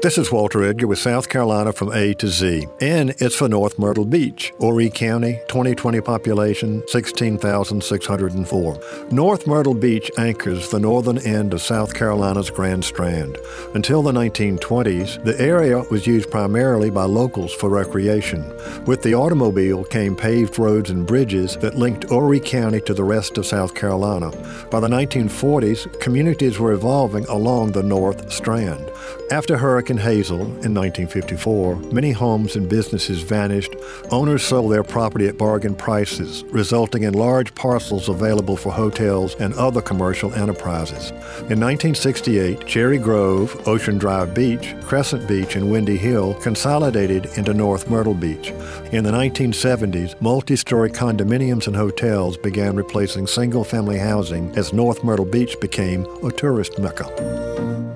This is Walter Edgar with South Carolina from A to Z, and it's for North Myrtle Beach, Horry County, 2020 population 16,604. North Myrtle Beach anchors the northern end of South Carolina's Grand Strand. Until the 1920s, the area was used primarily by locals for recreation. With the automobile came paved roads and bridges that linked Horry County to the rest of South Carolina. By the 1940s, communities were evolving along the North Strand. After Hurricane Hazel in 1954, many homes and businesses vanished. Owners sold their property at bargain prices, resulting in large parcels available for hotels and other commercial enterprises. In 1968, Cherry Grove, Ocean Drive Beach, Crescent Beach, and Windy Hill consolidated into North Myrtle Beach. In the 1970s, multi story condominiums and hotels began replacing single family housing as North Myrtle Beach became a tourist mecca.